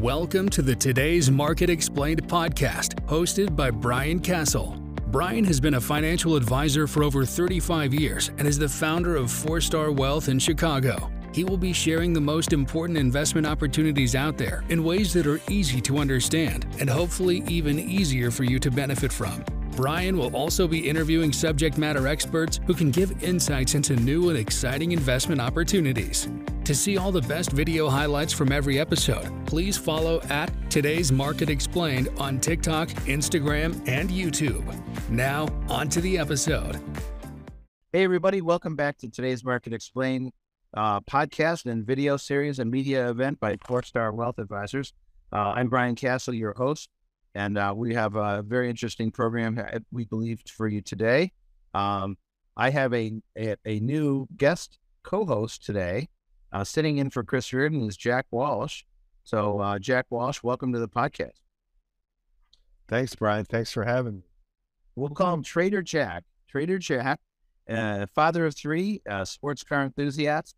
Welcome to the Today's Market Explained podcast, hosted by Brian Kasal. Brian has been a financial advisor for over 35 years and is the founder of Four Star Wealth in Chicago. He will be sharing the most important investment opportunities out there in ways that are easy to understand and hopefully even easier for you to benefit from. Brian will also be interviewing subject matter experts who can give insights into new and exciting investment opportunities. To see all the best video highlights from every episode, please follow at Today's Market Explained on TikTok, Instagram, and YouTube. Now, on to the episode. Hey, everybody, welcome back to Today's Market Explained uh, podcast and video series and media event by Four Star Wealth Advisors. Uh, I'm Brian Kasal, your host, and uh, we have a very interesting program we believe for you today. Um, I have a, a, a new guest co-host today. Uh, sitting in for Chris Reardon is Jack Walsh. So, uh, Jack Walsh, welcome to the podcast. Thanks, Brian. Thanks for having me. We'll call him Trader Jack. Trader Jack, uh, father of three, uh, sports car enthusiast.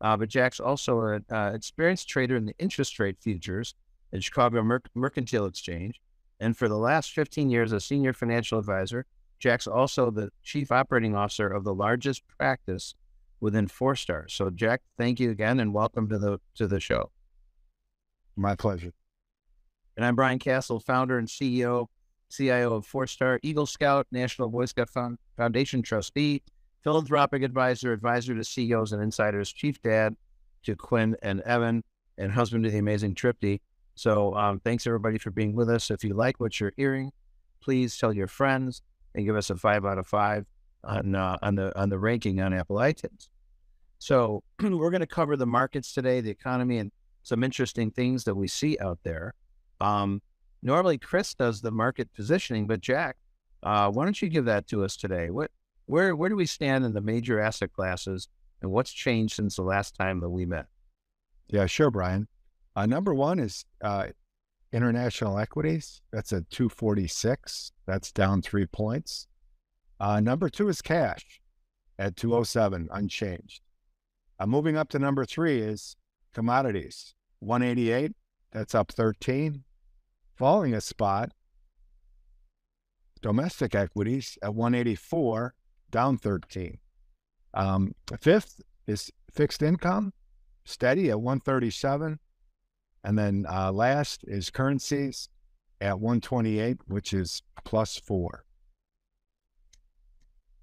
Uh, but Jack's also an uh, experienced trader in the interest rate futures at Chicago Merc- Mercantile Exchange. And for the last 15 years, a senior financial advisor, Jack's also the chief operating officer of the largest practice within Four Stars. So, Jack, thank you again, and welcome to the to the show. My pleasure. And I'm Brian Kasal, founder and CEO, CIO of Four Star Eagle Scout, National Boy Scout Foundation trustee, philanthropic advisor, advisor to CEOs and insiders, chief dad to Quinn and Evan, and husband to the amazing Tripty. So um, thanks everybody for being with us. If you like what you're hearing, please tell your friends and give us a five out of five on uh, on the on the ranking on Apple iTunes. So we're going to cover the markets today, the economy, and some interesting things that we see out there. Um, normally, Chris does the market positioning, but Jack, uh, why don't you give that to us today? What where where do we stand in the major asset classes, and what's changed since the last time that we met? Yeah, sure, Brian. Uh, number one is uh, international equities. That's a 246. That's down three points. Uh, number two is cash at 207, unchanged. Uh, moving up to number three is commodities, 188. That's up 13. Falling a spot, domestic equities at 184, down 13. Um, fifth is fixed income, steady at 137. And then uh, last is currencies at 128, which is plus four.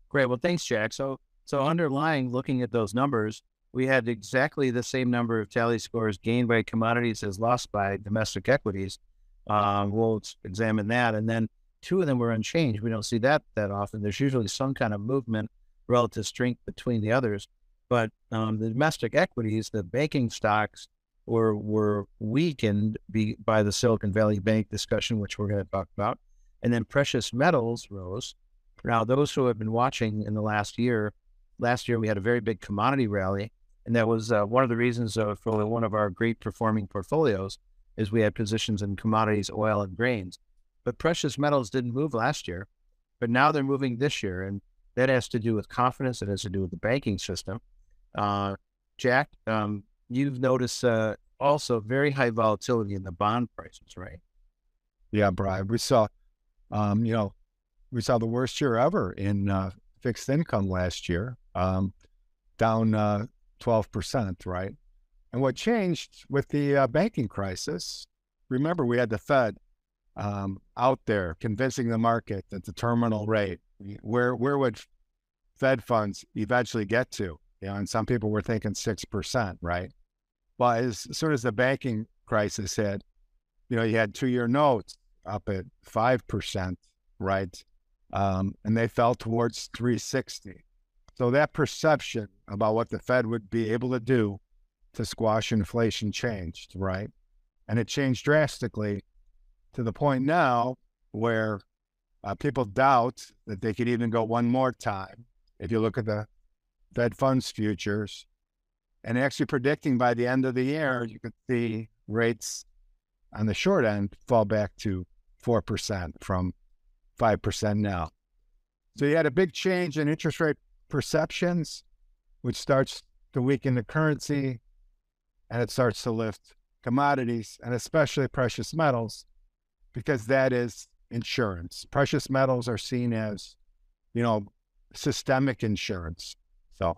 Great. Well, thanks, Jack. So, so underlying, looking at those numbers, we had exactly the same number of tally scores gained by commodities as lost by domestic equities. Um, we'll examine that, and then two of them were unchanged. We don't see that that often. There's usually some kind of movement, relative strength between the others, but um, the domestic equities, the banking stocks, were were weakened be, by the Silicon Valley Bank discussion, which we're going to talk about, and then precious metals rose. Now, those who have been watching in the last year, last year we had a very big commodity rally, and that was uh, one of the reasons uh, for one of our great performing portfolios is we had positions in commodities, oil, and grains. But precious metals didn't move last year, but now they're moving this year, and that has to do with confidence. It has to do with the banking system. Uh, Jack, um, you've noticed uh, also very high volatility in the bond prices, right? Yeah, Brian. We saw, um, you know, we saw the worst year ever in uh, fixed income last year, um, down uh, twelve percent, right? And what changed with the uh, banking crisis? Remember, we had the Fed um, out there convincing the market that the terminal rate, where where would Fed funds eventually get to? You know, and some people were thinking six percent, right? Well, as soon as the banking crisis hit, you know, you had two-year notes up at five percent, right? Um, and they fell towards 360. So that perception about what the Fed would be able to do to squash inflation changed, right? And it changed drastically to the point now where uh, people doubt that they could even go one more time. If you look at the Fed funds futures, and actually predicting by the end of the year, you could see rates on the short end fall back to 4% from 5% now. So you had a big change in interest rate perceptions, which starts to weaken the currency and it starts to lift commodities, and especially precious metals, because that is insurance. Precious metals are seen as, you know, systemic insurance. So,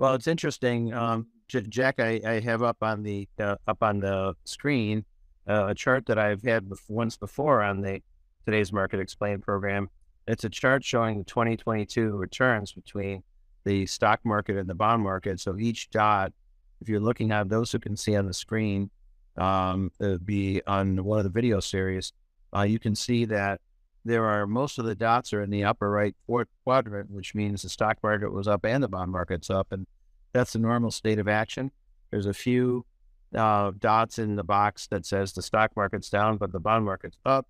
well, it's interesting. Um, Jack, I, I, have up on the uh, up on the screen uh, a chart that I've had once before on the today's Market Explained program. It's a chart showing the 2022 returns between the stock market and the bond market. So each dot, if you're looking at those who can see on the screen, um, be on one of the video series, uh, you can see that there are most of the dots are in the upper right quadrant, which means the stock market was up and the bond market's up, and that's the normal state of action. There's a few uh, dots in the box that says the stock market's down, but the bond market's up.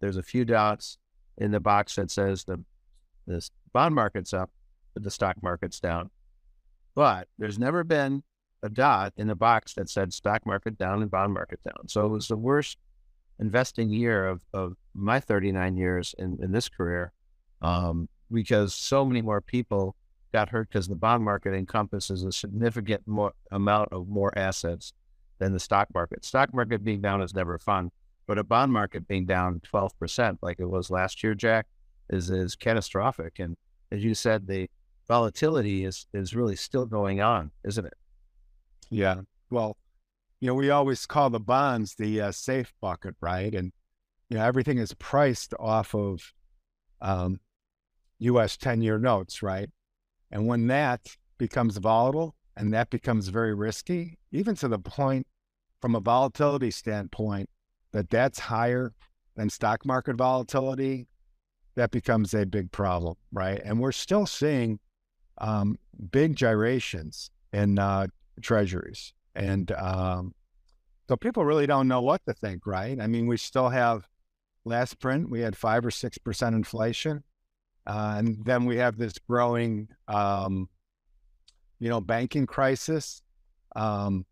There's a few dots in the box that says the the bond market's up, but the stock market's down. But there's never been a dot in the box that said stock market down and bond market down. So it was the worst investing year of, of my 39 years in, in this career um, because so many more people got hurt because the bond market encompasses a significant more amount of more assets than the stock market. Stock market being down is never fun, but a bond market being down 12% like it was last year, Jack, is, is catastrophic. And as you said, the volatility is, is really still going on, isn't it? Yeah. Well, you know, we always call the bonds the uh, safe bucket, right? And you know, everything is priced off of um, U.S. ten-year notes, right? And when that becomes volatile and that becomes very risky, even to the point, from a volatility standpoint, that that's higher than stock market volatility, that becomes a big problem, right? And we're still seeing um, big gyrations in uh, treasuries. And um, so people really don't know what to think, right? I mean, we still have last print, we had five or 6% inflation. Uh, and then we have this growing, um, you know, banking crisis. Um,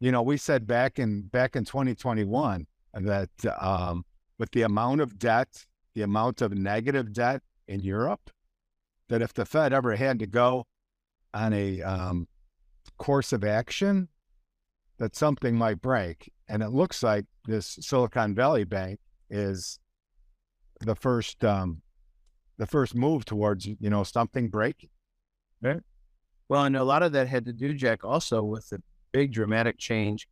you know, we said back in back in 2021 that um, with the amount of debt, the amount of negative debt in Europe, that if the Fed ever had to go on a um, course of action, that something might break. And it looks like this Silicon Valley Bank is the first um, the first move towards you know something breaking. Right. Well, and a lot of that had to do, Jack, also with the big dramatic change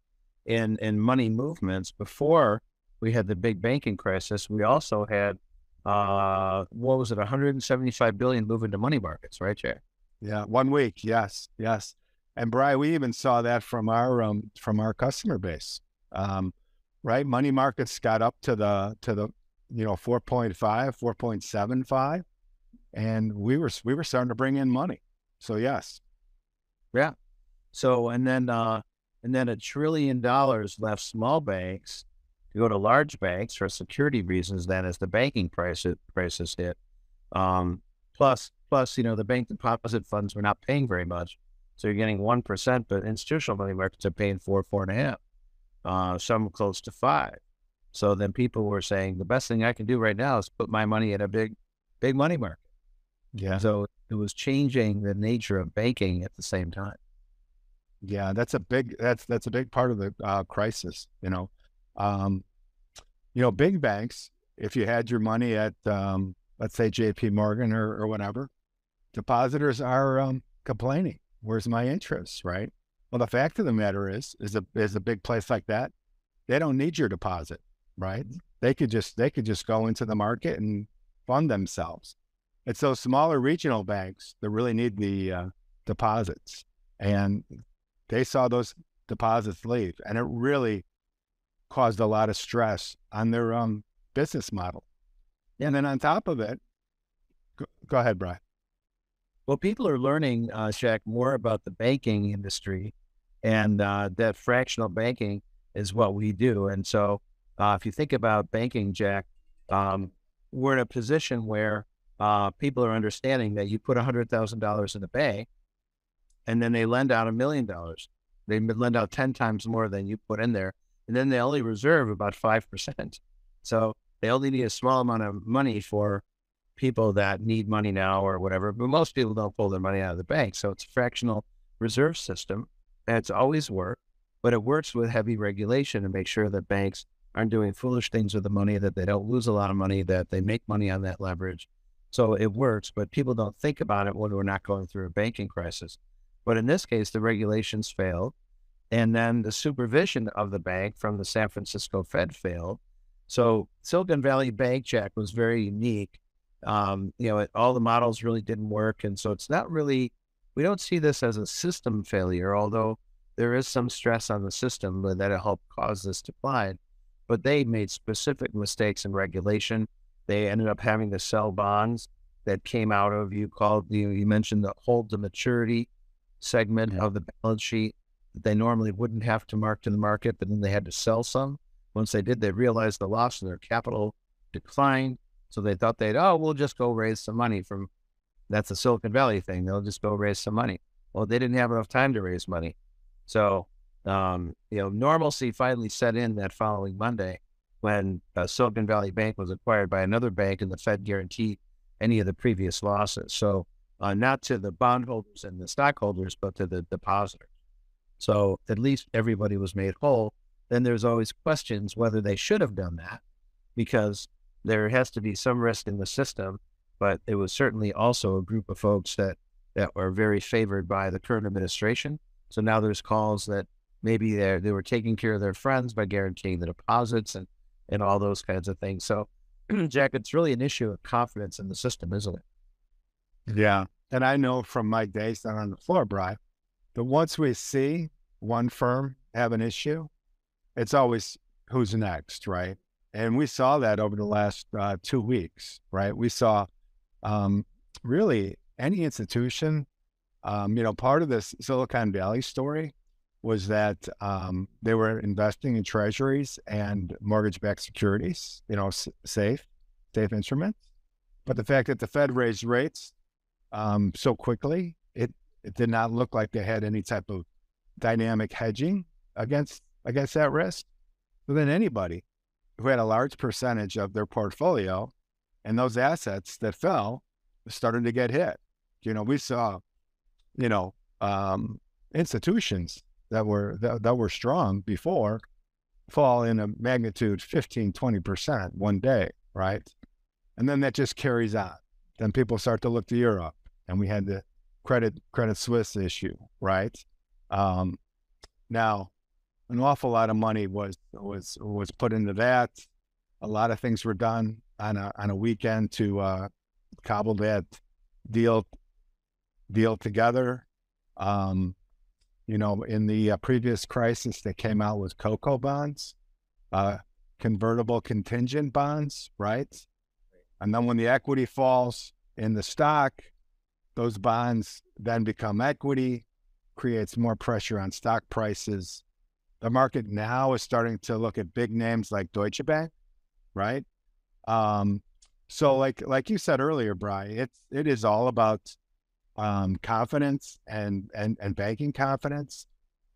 in in money movements. Before we had the big banking crisis, we also had uh, what was it, 175 billion move into money markets, right, Jack? Yeah, one week. Yes, yes. And Brian, we even saw that from our um, from our customer base. Um, right, money markets got up to the to the you know 4.5, 4.75, and we were we were starting to bring in money. So yes, yeah. So and then uh, and then a trillion dollars left small banks to go to large banks for security reasons. Then as the banking crisis crisis hit, um, plus plus you know the bank deposit funds were not paying very much. So you're getting 1%, but institutional money markets are paying four, four and a half, uh, some close to five. So then people were saying the best thing I can do right now is put my money in a big, big money market. Yeah. So it was changing the nature of banking at the same time. Yeah, that's a big that's that's a big part of the uh, crisis. You know, um, you know, big banks. If you had your money at um, let's say J.P. Morgan or, or whatever, depositors are um, complaining where's my interest, right? Well, the fact of the matter is, is a is a big place like that, they don't need your deposit, right? Mm-hmm. They could just they could just go into the market and fund themselves. It's those smaller regional banks that really need the uh, deposits, and they saw those deposits leave, and it really caused a lot of stress on their um, business model. And then on top of it, go, go ahead, Brian. Well, people are learning, uh, Jack, more about the banking industry, and uh, that fractional banking is what we do. And so, uh, if you think about banking, Jack, um, we're in a position where uh, people are understanding that you put hundred thousand dollars in the bank, and then they lend out a million dollars. They lend out ten times more than you put in there, and then they only reserve about five percent. So they only need a small amount of money for people that need money now or whatever, but most people don't pull their money out of the bank. So it's a fractional reserve system. It's always worked. but it works with heavy regulation to make sure that banks aren't doing foolish things with the money, that they don't lose a lot of money, that they make money on that leverage. So it works, but people don't think about it when we're not going through a banking crisis. But in this case, the regulations failed. And then the supervision of the bank from the San Francisco Fed failed. So Silicon Valley Bank check was very unique. Um, you know, it, all the models really didn't work. And so it's not really, we don't see this as a system failure, although there is some stress on the system that it helped cause this decline. But they made specific mistakes in regulation. They ended up having to sell bonds that came out of you called you you mentioned the hold to maturity segment yeah. of the balance sheet that they normally wouldn't have to mark to the market, but then they had to sell some. Once they did, they realized the loss in their capital declined. So they thought they'd, oh, we'll just go raise some money from that's a Silicon Valley thing. They'll just go raise some money. Well, they didn't have enough time to raise money. So, um, you know, normalcy finally set in that following Monday when uh, Silicon Valley Bank was acquired by another bank and the Fed guaranteed any of the previous losses. So, uh, not to the bondholders and the stockholders, but to the depositors. So at least everybody was made whole. Then there's always questions whether they should have done that because there has to be some risk in the system. But it was certainly also a group of folks that, that were very favored by the current administration. So now there's calls that maybe they they were taking care of their friends by guaranteeing the deposits and, and all those kinds of things. So, Jack, it's really an issue of confidence in the system, isn't it? Yeah. And I know from my days down on the floor, Brian, that once we see one firm have an issue, it's always who's next, right? And we saw that over the last uh, two weeks, right? We saw um, really any institution, um, you know, part of this Silicon Valley story was that um, they were investing in treasuries and mortgage-backed securities, you know, s- safe, safe instruments. But the fact that the Fed raised rates um, so quickly, it it did not look like they had any type of dynamic hedging against against that risk. So then anybody who had a large percentage of their portfolio and those assets that fell started to get hit. You know, we saw, you know, um, institutions that were that, that were strong before fall in a magnitude 15, 20% one day, right? And then that just carries on. Then people start to look to Europe and we had the credit Credit Suisse issue, right? Um, now, an awful lot of money was was was put into that. A lot of things were done on a on a weekend to uh, cobble that deal deal together. Um, you know, in the uh, previous crisis, they came out with CoCo bonds, uh, convertible contingent bonds, right? And then when the equity falls in the stock, those bonds then become equity, creates more pressure on stock prices. The market now is starting to look at big names like Deutsche Bank, right? Um, so, like like you said earlier, Brian, it's it is all about um, confidence and and and banking confidence,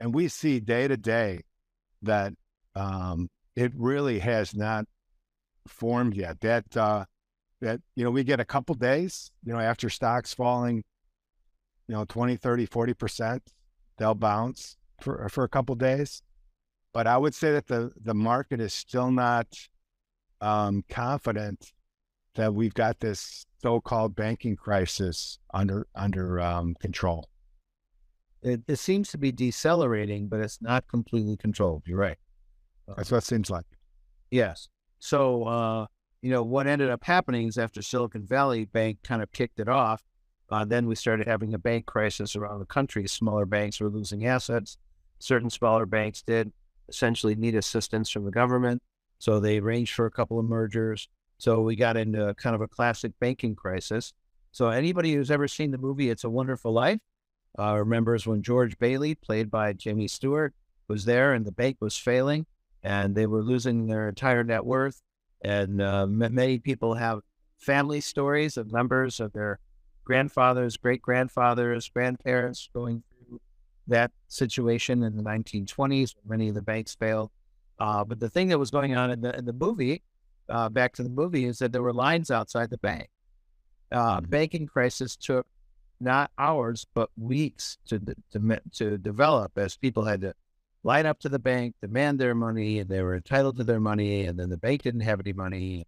and we see day to day that um, it really has not formed yet. That uh, that, you know, we get a couple days, you know, after stocks falling, you know, 20, 30, 40%, they'll bounce for, for a couple days. But I would say that the, the market is still not um, confident that we've got this so-called banking crisis under under um, control. It, it, seems to be decelerating, but it's not completely controlled. You're right. That's what it seems like. Yes. So uh, you know, what ended up happening is after Silicon Valley Bank kind of kicked it off, uh, then we started having a bank crisis around the country. Smaller banks were losing assets. Certain smaller banks did essentially need assistance from the government. So they arranged for a couple of mergers. So we got into kind of a classic banking crisis. So anybody who's ever seen the movie It's a Wonderful Life uh, remembers when George Bailey, played by Jimmy Stewart, was there and the bank was failing and they were losing their entire net worth. And uh, many people have family stories of members of their grandfathers, great grandfathers, grandparents going through that situation in the 1920s when many of the banks failed. Uh, but the thing that was going on in the, in the movie, uh, back to the movie, is that there were lines outside the bank. Uh, mm-hmm. Banking crisis took not hours but weeks to, to to develop as people had to line up to the bank, demand their money, and they were entitled to their money, and then the bank didn't have any money.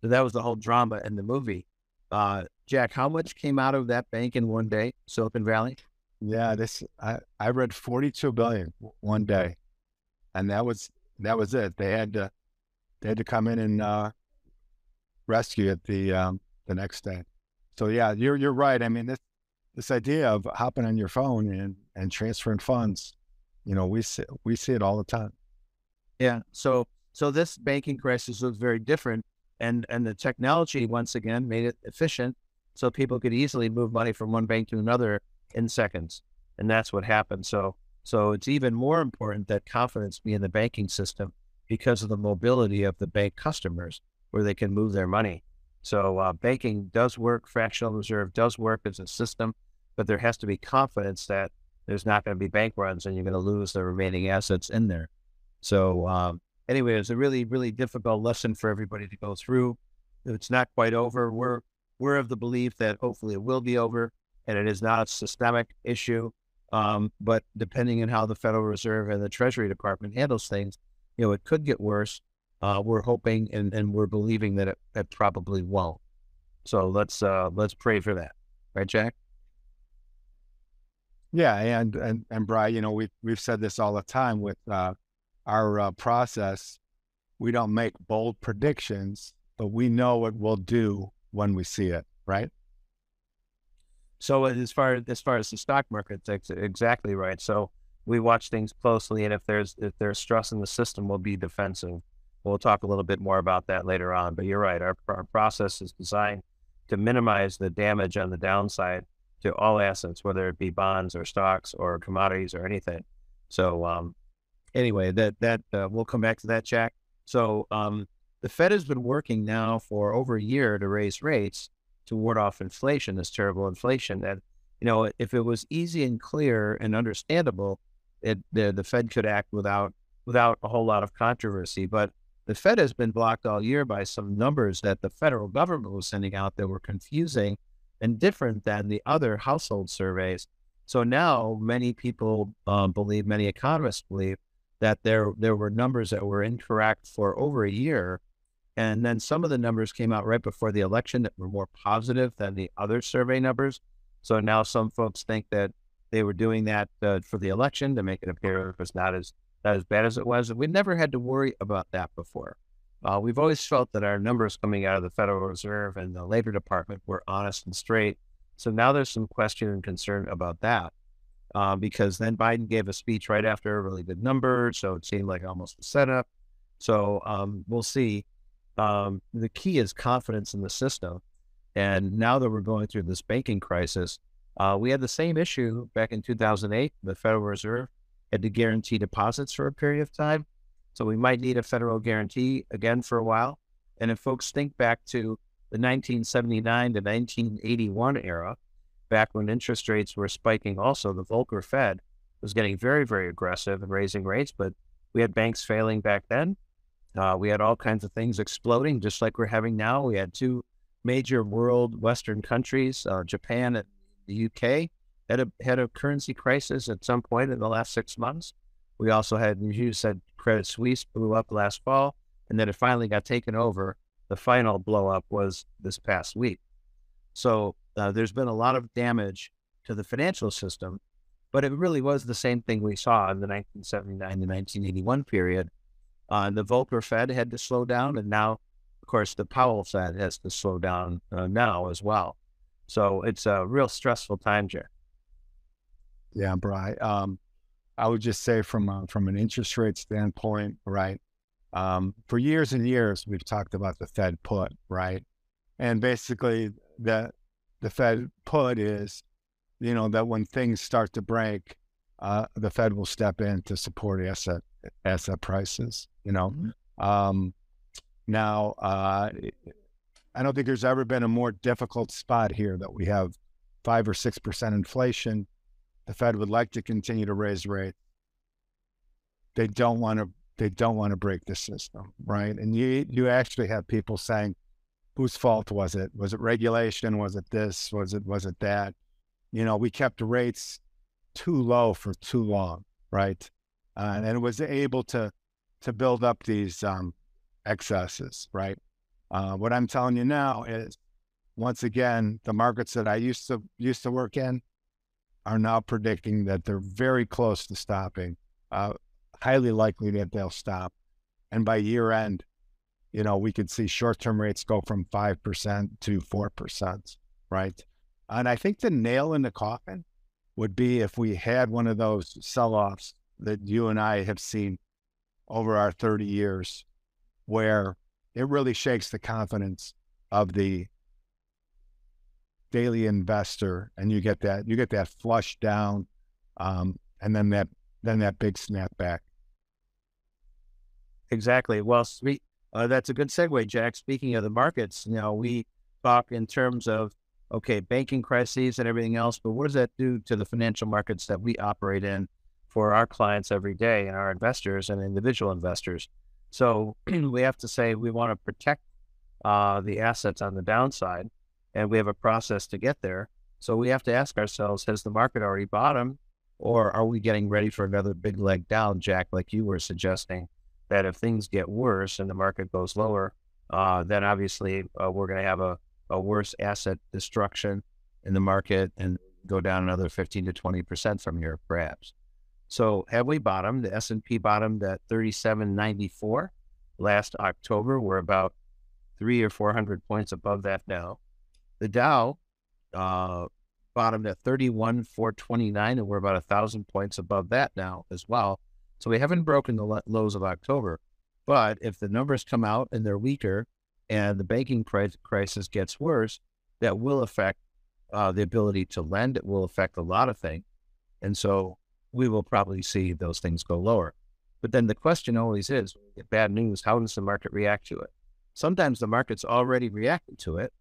So that was the whole drama in the movie. Uh, Jack, how much came out of that bank in one day, Silicon Valley? Yeah, this I, I read 42 billion one day, and that was that was it. They had to they had to come in and uh, rescue it the um, the next day. So yeah, you're you're right. I mean this this idea of hopping on your phone and and transferring funds, you know, we see we see it all the time. Yeah. So so this banking crisis was very different, and and the technology once again made it efficient, so people could easily move money from one bank to another in seconds, and that's what happened. So so it's even more important that confidence be in the banking system because of the mobility of the bank customers where they can move their money. So uh, banking does work, fractional reserve does work as a system, but there has to be confidence that there's not going to be bank runs and you're going to lose the remaining assets in there. So um, anyway, it's a really, really difficult lesson for everybody to go through. It's not quite over. We're we're of the belief that hopefully it will be over, and it is not a systemic issue. Um, but depending on how the Federal Reserve and the Treasury Department handles things, you know, it could get worse. Uh, we're hoping and, and we're believing that it, it probably won't. So let's uh, let's pray for that, right, Jack? Yeah, and and and Brian, you know, we've we've said this all the time with uh, our uh, process. We don't make bold predictions, but we know what we'll do when we see it, right? So as far as far as the stock market, that's exactly right. So we watch things closely, and if there's if there's stress in the system, we'll be defensive. We'll talk a little bit more about that later on. But you're right. Our, our process is designed to minimize the damage on the downside to all assets, whether it be bonds or stocks or commodities or anything. So um, anyway, that that uh, we'll come back to that, Jack. So um, the Fed has been working now for over a year to raise rates to ward off inflation, this terrible inflation. That you know, if it was easy and clear and understandable, it the, the Fed could act without without a whole lot of controversy. But the Fed has been blocked all year by some numbers that the federal government was sending out that were confusing and different than the other household surveys. So now many people uh, believe, many economists believe, that there there were numbers that were incorrect for over a year, and then some of the numbers came out right before the election that were more positive than the other survey numbers. So now some folks think that they were doing that uh, for the election to make it appear it was not as not as bad as it was. We never had to worry about that before. Uh, we've always felt that our numbers coming out of the Federal Reserve and the Labor Department were honest and straight. So now there's some question and concern about that uh, because then Biden gave a speech right after a really good number. So it seemed like almost a setup. So um, we'll see. Um, the key is confidence in the system. And now that we're going through this banking crisis, uh, we had the same issue back in 2008. The Federal Reserve had to guarantee deposits for a period of time. So we might need a federal guarantee again for a while. And if folks think back to the 1979 to 1981 era, back when interest rates were spiking, also the Volcker Fed was getting very, very aggressive and raising rates. But we had banks failing back then. Uh, we had all kinds of things exploding, just like we're having now. We had two major world Western countries, uh, Japan and the UK, had a had a currency crisis at some point in the last six months. We also had, as you said, Credit Suisse blew up last fall, and then it finally got taken over. The final blow up was this past week. So uh, there's been a lot of damage to the financial system, but it really was the same thing we saw in the 1979 to 1981 period. Uh, the Volcker Fed had to slow down, and now, of course, the Powell Fed has to slow down uh, now as well. So it's a real stressful time, Jack. Yeah, Brian. Um, I would just say from a, from an interest rate standpoint, right? Um, for years and years, we've talked about the Fed put, right? And basically, the the Fed put is, you know, that when things start to break, uh, the Fed will step in to support asset asset prices. You know, mm-hmm. um, now uh, I don't think there's ever been a more difficult spot here that we have five or six percent inflation the Fed would like to continue to raise rates. They don't want to. They don't want to break the system, right? And you you actually have people saying, "Whose fault was it? Was it regulation? Was it this? Was it was it that?" You know, we kept rates too low for too long, right? uh, and it was able to to build up these um, excesses. Right. Uh, what I'm telling you now is, once again, the markets that I used to used to work in are now predicting that they're very close to stopping. Uh, highly likely that they'll stop, and by year end, you know, we could see short term rates go from five percent to four percent. Right. And I think the nail in the coffin would be if we had one of those sell offs that you and I have seen over our 30 years, where it really shakes the confidence of the daily investor, and you get that you get that flush down, um, and then that then that big snapback. Exactly. Well, sweet. Uh, that's a good segue, Jack. Speaking of the markets, you know, we talk in terms of okay, banking crises and everything else, but what does that do to the financial markets that we operate in for our clients every day and our investors and individual investors? So we have to say we want to protect uh, the assets on the downside, and we have a process to get there. So we have to ask ourselves: Has the market already bottomed, or are we getting ready for another big leg down, Jack? Like you were suggesting, that if things get worse and the market goes lower, uh, then obviously uh, we're going to have a a worse asset destruction in the market and go down another 15 to 20 percent from here, perhaps. So have we bottomed? The S&P bottomed at 37.94 last October. We're about three or 400 points above that now. The Dow uh, bottomed at 31,429, and we're about a thousand points above that now as well. So we haven't broken the lows of October. But if the numbers come out and they're weaker, and the banking crisis gets worse, that will affect uh, the ability to lend. It will affect a lot of things. And so we will probably see those things go lower. But then the question always is bad news, how does the market react to it? Sometimes the market's already reacted to it.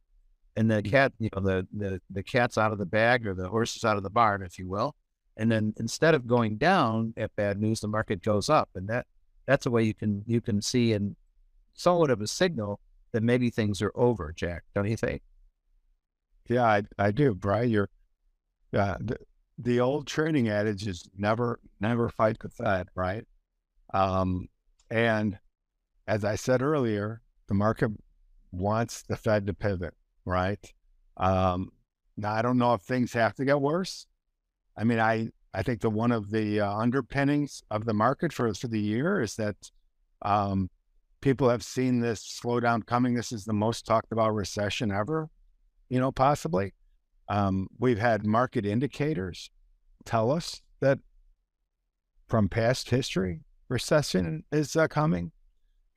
And the mm. cat, you know, the, the, the cat's out of the bag or the horse is out of the barn, if you will. And then instead of going down at bad news, the market goes up. And that that's a way you can you can see and somewhat of a signal that maybe things are over, Jack. Don't you think? Yeah, I, I do, Brian. You're uh, the, the old trading adage is never, never fight the Fed, right? Um, and as I said earlier, the market wants the Fed to pivot, right? Um, now I don't know if things have to get worse. I mean, I I think the one of the uh, underpinnings of the market for for the year is that um, people have seen this slowdown coming. This is the most talked about recession ever, you know, possibly. Um, we've had market indicators tell us that from past history, recession is uh, coming.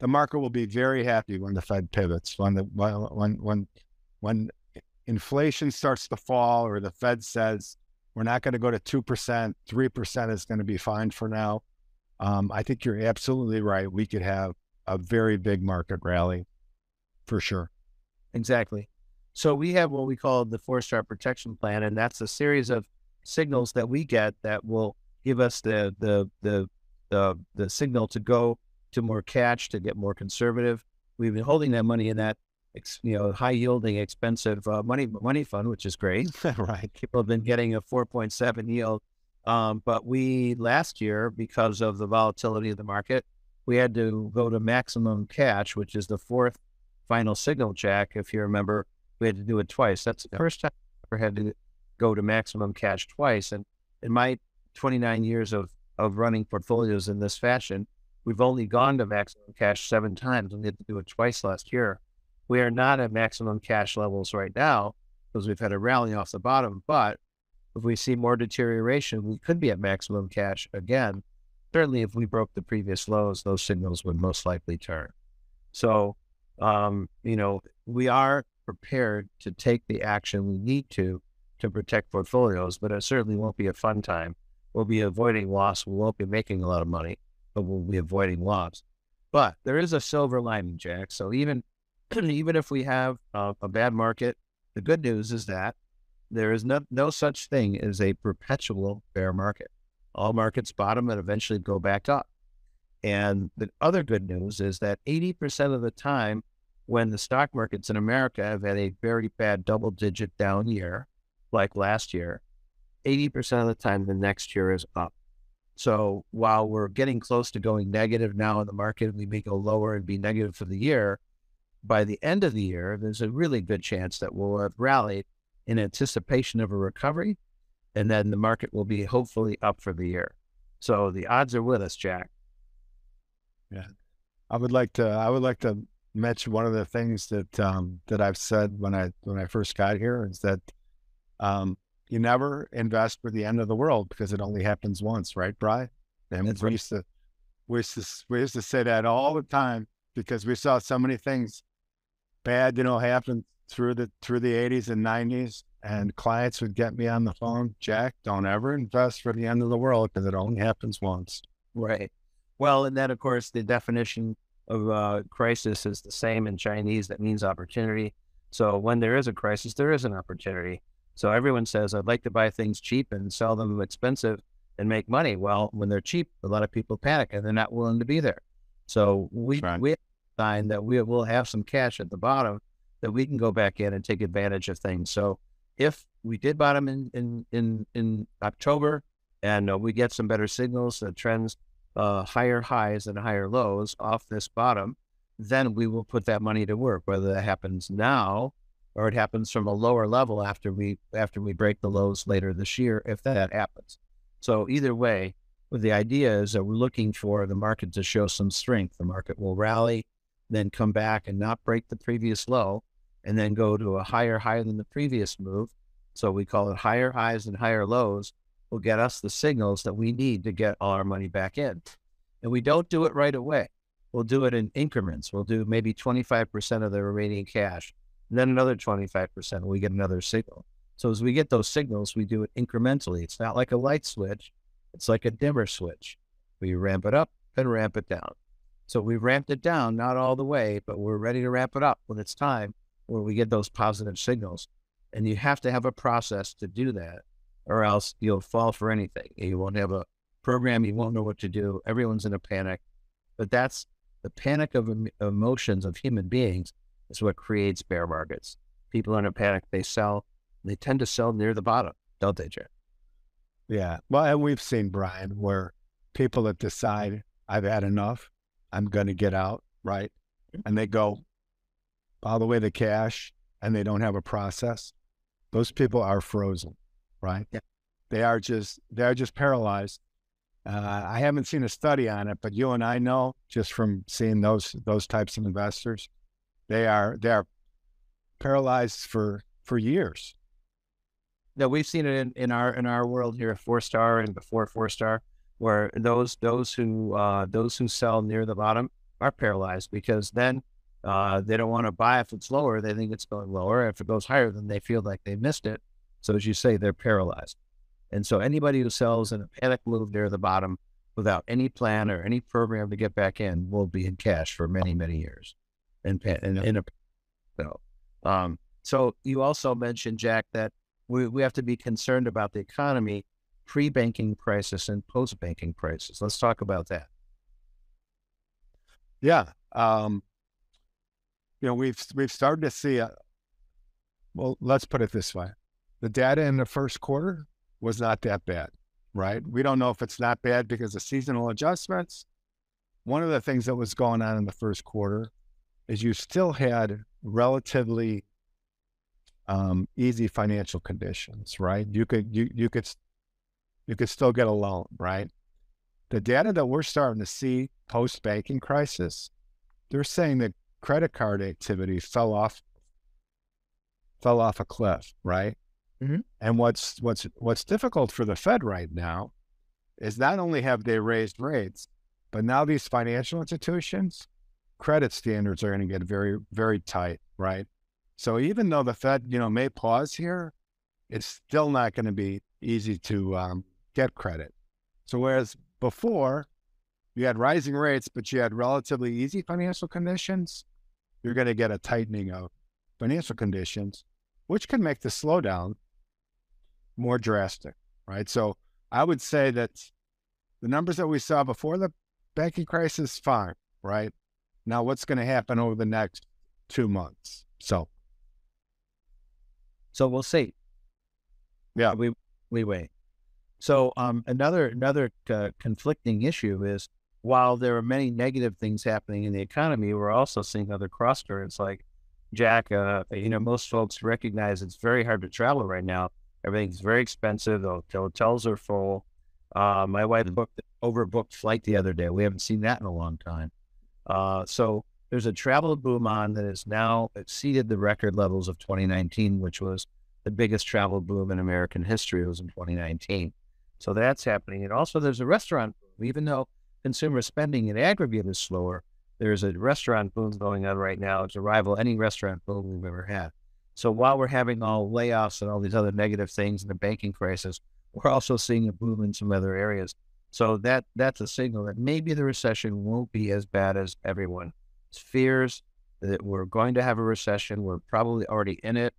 The market will be very happy when the Fed pivots, when the when when when inflation starts to fall, or the Fed says we're not going to go to two percent, three percent is going to be fine for now. Um, I think you're absolutely right. We could have a very big market rally for sure. Exactly. So we have what we call the four star protection plan, and that's a series of signals that we get that will give us the the the the, the signal to go to more cash to get more conservative. We've been holding that money in that you know high yielding expensive uh, money money fund, which is great. right. People have been getting a four point seven yield, um, but we last year because of the volatility of the market, we had to go to maximum cash, which is the fourth final signal jack. If you remember, we had to do it twice. That's the first time I ever had to go to maximum cash twice. And in my 29 years of, of running portfolios in this fashion, we've only gone to maximum cash seven times and we had to do it twice last year. We are not at maximum cash levels right now because we've had a rally off the bottom. But if we see more deterioration, we could be at maximum cash again certainly if we broke the previous lows, those signals would most likely turn. So, um, you know, we are prepared to take the action we need to to protect portfolios, but it certainly won't be a fun time. We'll be avoiding loss. We won't be making a lot of money, but we'll be avoiding loss. But there is a silver lining, Jack. So even even if we have uh, a bad market, the good news is that there is no, no such thing as a perpetual bear market all markets bottom and eventually go back up. And the other good news is that 80% of the time, when the stock markets in America have had a very bad double digit down year, like last year, 80% of the time the next year is up. So while we're getting close to going negative now in the market, we may go lower and be negative for the year. By the end of the year, there's a really good chance that we'll have rallied in anticipation of a recovery, and then the market will be hopefully up for the year. So the odds are with us, Jack. Yeah, I would like to. I would like to mention one of the things that um, that I've said when I when I first got here is that um, you never invest for the end of the world because it only happens once, right, Bry? And That's we right. used to we used to we used to say that all the time because we saw so many things bad, you know, happen through the through the eighties and nineties. And clients would get me on the phone, Jack, don't ever invest for the end of the world because it only happens once. Right. Well, and then of course the definition of uh, crisis is the same in Chinese. That means opportunity. So when there is a crisis, there is an opportunity. So everyone says, "I'd like to buy things cheap and sell them expensive and make money." Well, when they're cheap, a lot of people panic and they're not willing to be there. So we Right. we find that we will have some cash at the bottom that we can go back in and take advantage of things. So if we did bottom in in in, in October and uh, we get some better signals, trends uh, higher highs and higher lows off this bottom, then we will put that money to work. Whether that happens now or it happens from a lower level after we after we break the lows later this year, if that happens. So either way, the idea is that we're looking for the market to show some strength. The market will rally, then come back and not break the previous low, and then go to a higher high than the previous move. So we call it higher highs and higher lows will get us the signals that we need to get all our money back in. And we don't do it right away. We'll do it in increments. We'll do maybe 25% of the remaining cash, and then another 25%, and we get another signal. So as we get those signals, we do it incrementally. It's not like a light switch, it's like a dimmer switch. We ramp it up and ramp it down. So we ramped it down, not all the way, but we're ready to ramp it up when it's time, where we get those positive signals. And you have to have a process to do that, or else you'll fall for anything. You won't have a program, you won't know what to do. Everyone's in a panic. But that's the panic of em- emotions of human beings is what creates bear markets. People are in a panic, they sell, they tend to sell near the bottom, don't they, Jeff? Yeah. Well, and we've seen Brian where people that decide I've had enough, I'm going to get out, right? Mm-hmm. And they go all the way to cash and they don't have a process. Those people are frozen, right? Yeah. They are just they're just paralyzed. Uh, I haven't seen a study on it, but you and I know just from seeing those those types of investors, they are they are paralyzed for for years. No, we've seen it in, in our in our world here, at four star and before four star, where those those who uh, those who sell near the bottom are paralyzed because then uh, they don't want to buy if it's lower. They think it's going lower. If it goes higher, then they feel like they missed it. So as you say, they're paralyzed. And so anybody who sells in a panic move near the bottom without any plan or any program to get back in will be in cash for many many years. And in, in, in a so, um, so you also mentioned Jack that we, we have to be concerned about the economy pre-banking crisis and post-banking crisis. Let's talk about that. Yeah. Um, you know, we've we've started to see a well, let's put it this way. The data in the first quarter was not that bad, right? We don't know if it's not bad because of seasonal adjustments. One of the things that was going on in the first quarter is you still had relatively um, easy financial conditions, right? You could you you could you could still get a loan, right? The data that we're starting to see post banking crisis, they're saying that credit card activity fell off fell off a cliff, right? Mhm. And what's what's what's difficult for the Fed right now is not only have they raised rates, but now these financial institutions credit standards are going to get very very tight, right? So even though the Fed, you know, may pause here, it's still not going to be easy to um, get credit. So whereas before you had rising rates, but you had relatively easy financial conditions, you're going to get a tightening of financial conditions, which can make the slowdown more drastic, right? So I would say that the numbers that we saw before the banking crisis, fine, right? Now, what's going to happen over the next two months? So, So we'll see. Yeah. we we wait. So um, another another uh, conflicting issue is while there are many negative things happening in the economy, we're also seeing other cross currents. Like Jack, uh, you know, most folks recognize it's very hard to travel right now. Everything's very expensive. The hotels are full. Uh, my wife mm. booked overbooked flight the other day. We haven't seen that in a long time. Uh, so there's a travel boom on that has now exceeded the record levels of 2019, which was the biggest travel boom in American history. It was in 2019. So that's happening. And also there's a restaurant boom. Even though consumer spending in aggregate is slower, there's a restaurant boom going on right now to rival any restaurant boom we've ever had. So while we're having all layoffs and all these other negative things in the banking crisis, we're also seeing a boom in some other areas. So that that's a signal that maybe the recession won't be as bad as everyone fears that we're going to have a recession. We're probably already in it,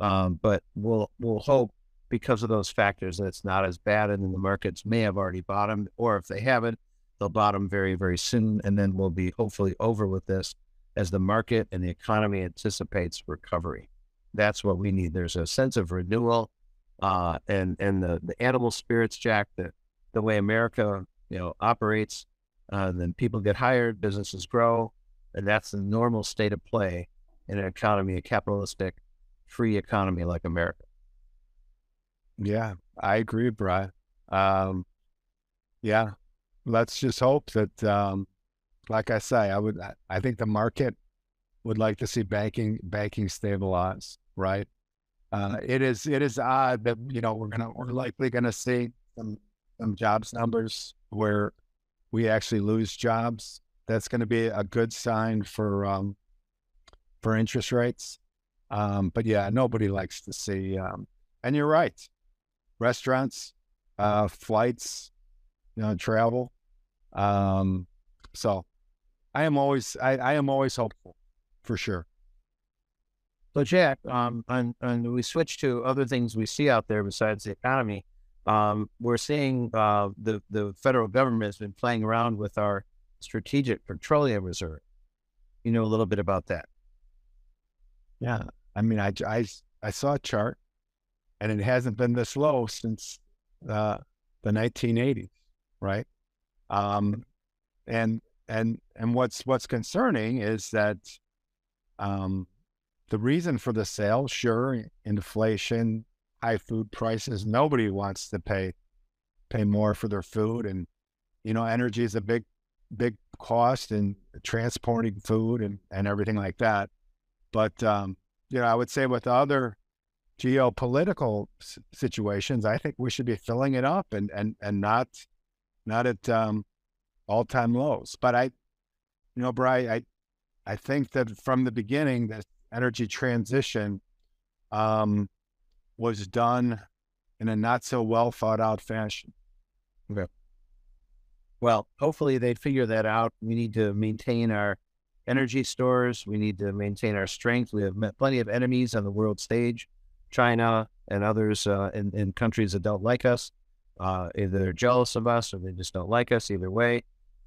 um, but we'll we'll hope because of those factors that it's not as bad, and the markets may have already bottomed, or if they haven't, they'll bottom very very soon, and then we'll be hopefully over with this as the market and the economy anticipates recovery. That's what we need. There's a sense of renewal, uh, and and the the animal spirits, Jack, the the way America you know operates. Uh, then people get hired, businesses grow, and that's the normal state of play in an economy, a capitalistic, free economy like America. Yeah, I agree, Brian. Um, yeah, let's just hope that, um, like I say, I would, I think the market would like to see banking, banking stabilize, right? Uh, it is, it is odd that you know we're gonna, we're likely gonna see some, some jobs numbers where we actually lose jobs that's going to be a good sign for um, for interest rates. Um, but yeah, nobody likes to see. Um, and you're right, restaurants, uh, flights, you know, travel. Um, so I am always I, I am always hopeful for sure. So Jack, um, and, and we switch to other things we see out there besides the economy. Um, we're seeing uh, the the federal government has been playing around with our Strategic Petroleum Reserve. You know a little bit about that. Yeah. I mean, I, I, I saw a chart and it hasn't been this low since uh, the 1980s, right? Um, and and and what's what's concerning is that um, the reason for the sale, sure, inflation, high food prices. Nobody wants to pay pay more for their food, and you know, energy is a big big cost in transporting food and, and everything like that. But, um, you know, I would say with other geopolitical s- situations, I think we should be filling it up and, and, and not, not at um, all time lows. But I, you know, Brian, I, I think that from the beginning, this energy transition um, was done in a not so well thought out fashion. Okay. Well, hopefully they figure that out. We need to maintain our energy stores. We need to maintain our strength. We have met plenty of enemies on the world stage, China and others uh, in, in countries that don't like us. Uh, either they're jealous of us or they just don't like us. Either way,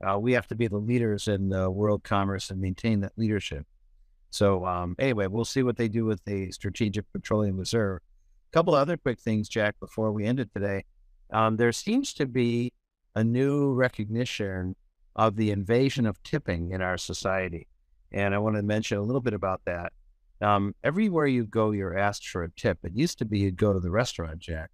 uh, we have to be the leaders in the world commerce and maintain that leadership. So um, anyway, we'll see what they do with the Strategic Petroleum Reserve. A couple other quick things, Jack, before we end it today. Um, there seems to be a new recognition of the invasion of tipping in our society. And I want to mention a little bit about that. Um, everywhere you go, you're asked for a tip. It used to be you'd go to the restaurant, Jack,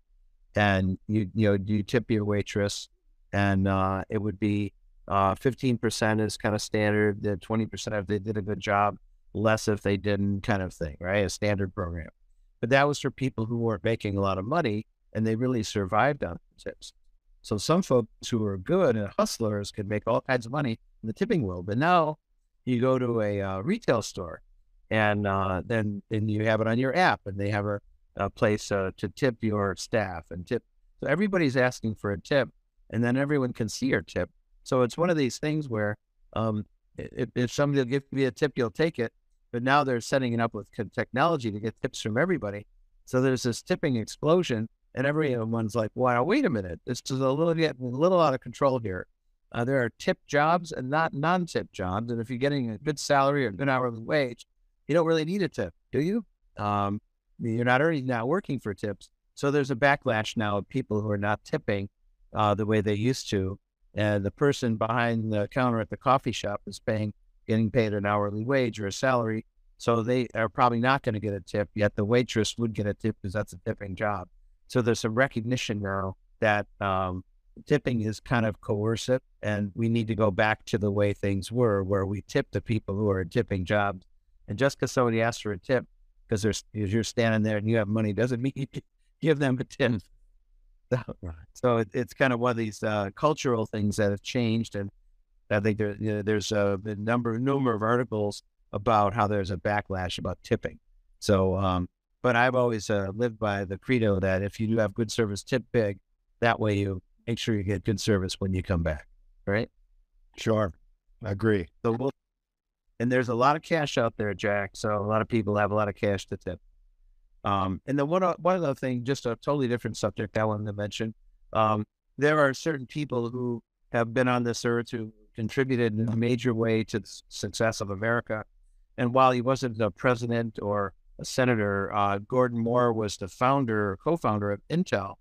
and you you know you tip your waitress, and uh, it would be uh, fifteen percent is kind of standard. The twenty percent if they did a good job, less if they didn't, kind of thing, right? A standard program. But that was for people who weren't making a lot of money, and they really survived on tips. So some folks who are good and hustlers can make all kinds of money in the tipping world. But now you go to a uh, retail store and uh, then then you have it on your app and they have a, a place uh, to tip your staff and tip. So everybody's asking for a tip and then everyone can see your tip. So it's one of these things where um, if, if somebody will give me a tip, you'll take it. But now they're setting it up with technology to get tips from everybody. So there's this tipping explosion and everyone's like, "Wow, wait a minute! This is a little getting a little out of control here." Uh, there are tip jobs and not non-tip jobs, and if you're getting a good salary or a good hourly wage, you don't really need a tip, do you? Um, you're not already now working for tips, So there's a backlash now of people who are not tipping uh, the way they used to. And the person behind the counter at the coffee shop is paying, getting paid an hourly wage or a salary. So they are probably not going to get a tip, yet the waitress would get a tip because that's a tipping job. So there's some recognition now that um, tipping is kind of coercive and we need to go back to the way things were where we tip the people who are tipping jobs. And just because somebody asks for a tip, because there's you're standing there and you have money doesn't mean you give them a tip. So, so it, it's kind of one of these uh, cultural things that have changed, and I think there, you know, there's a, a number number of articles about how there's a backlash about tipping. So, um, but I've always uh, lived by the credo that if you do have good service, tip big. That way, you make sure you get good service when you come back. Right? Sure, I agree. So we'll, and there's a lot of cash out there, Jack. So a lot of people have a lot of cash to tip. Um, and then one one other thing, just a totally different subject I wanted to mention. Um, there are certain people who have been on this earth who contributed in a major way to the success of America. And while he wasn't a president or a senator, uh, Gordon Moore was the founder, co-founder of Intel,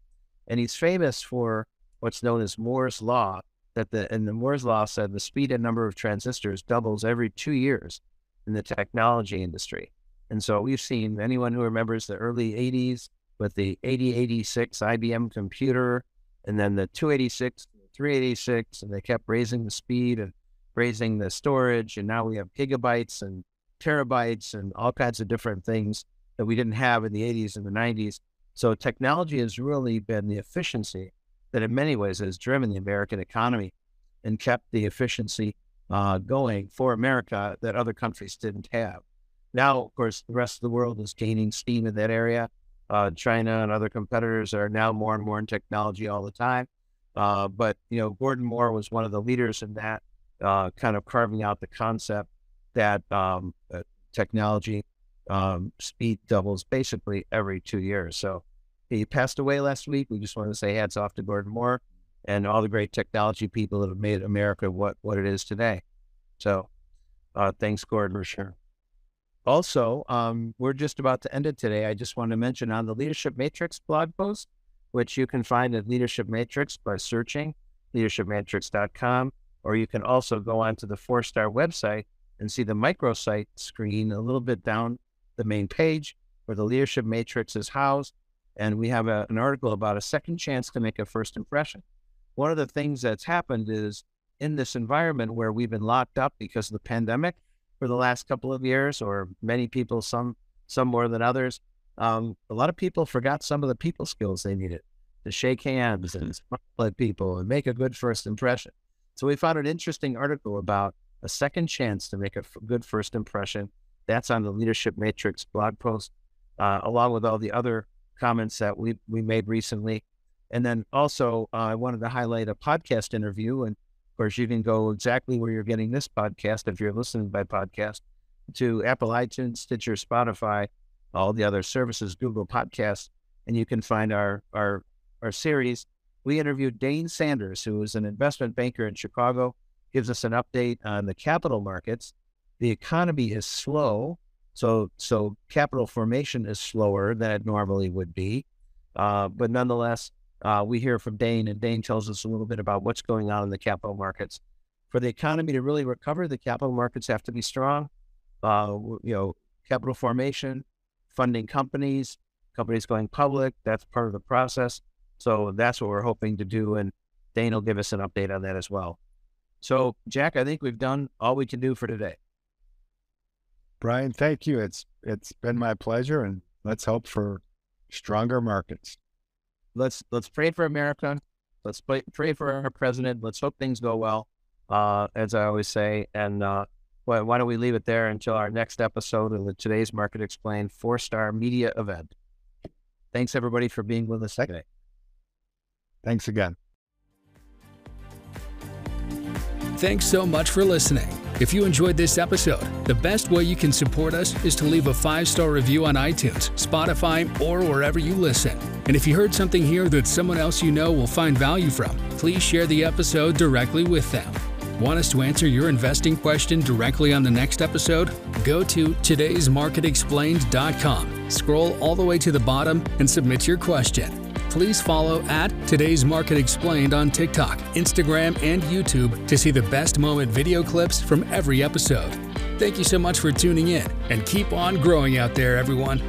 and he's famous for what's known as Moore's law. That the and the Moore's law said the speed and number of transistors doubles every two years in the technology industry. And so we've seen anyone who remembers the early 80s with the 8086 IBM computer and then the 286, 386, and they kept raising the speed and raising the storage. And now we have gigabytes and terabytes and all kinds of different things that we didn't have in the 80s and the 90s. So technology has really been the efficiency that in many ways has driven the American economy and kept the efficiency uh, going for America that other countries didn't have. Now, of course, the rest of the world is gaining steam in that area. Uh, China and other competitors are now more and more in technology all the time. Uh, but you know, Gordon Moore was one of the leaders in that, uh, kind of carving out the concept that um, technology um, speed doubles basically every two years. So he passed away last week. We just want to say hats off to Gordon Moore and all the great technology people that have made America what what it is today. So, uh, thanks, Gordon, for sure. Also, um, we're just about to end it today. I just want to mention on the Leadership Matrix blog post, which you can find at Leadership Matrix by searching leadershipmatrix.com, or you can also go onto the FourStar website and see the microsite screen a little bit down the main page where the Leadership Matrix is housed. And we have a, an article about a second chance to make a first impression. One of the things that's happened is in this environment where we've been locked up because of the pandemic, for the last couple of years, or many people, some some more than others. Um, a lot of people forgot some of the people skills they needed to shake hands and smile at people and make a good first impression. So we found an interesting article about a second chance to make a f- good first impression. That's on the Leadership Matrix blog post, uh, along with all the other comments that we we made recently. And then also, uh, I wanted to highlight a podcast interview and of course, you can go exactly where you're getting this podcast if you're listening by podcast to Apple iTunes, Stitcher, Spotify, all the other services, Google Podcasts, and you can find our our our series. We interviewed Dane Sanders, who is an investment banker in Chicago, gives us an update on the capital markets. The economy is slow, so so capital formation is slower than it normally would be, uh, but nonetheless, uh, we hear from Dane, and Dane tells us a little bit about what's going on in the capital markets. For the economy to really recover, the capital markets have to be strong. Uh, you know, capital formation, funding companies, companies going public. That's part of the process. So that's what we're hoping to do, and Dane will give us an update on that as well. So, Jack, I think we've done all we can do for today. Brian, thank you. It's it's been my pleasure, and let's hope for stronger markets let's let's pray for America. Let's pray, pray for our president. Let's hope things go well, uh, as I always say. And uh, why, why, don't we leave it there until our next episode of the Today's Market Explained FourStar media event? Thanks, everybody, for being with us today. Thanks again. Thanks so much for listening. If you enjoyed this episode, the best way you can support us is to leave a five star review on iTunes, Spotify, or wherever you listen. And if you heard something here that someone else you know will find value from, please share the episode directly with them. Want us to answer your investing question directly on the next episode? Go to todaysmarketexplained.com Scroll all the way to the bottom and submit your question. Please follow at Today's Market Explained on TikTok, Instagram, and YouTube to see the best moment video clips from every episode. Thank you so much for tuning in and keep on growing out there, everyone.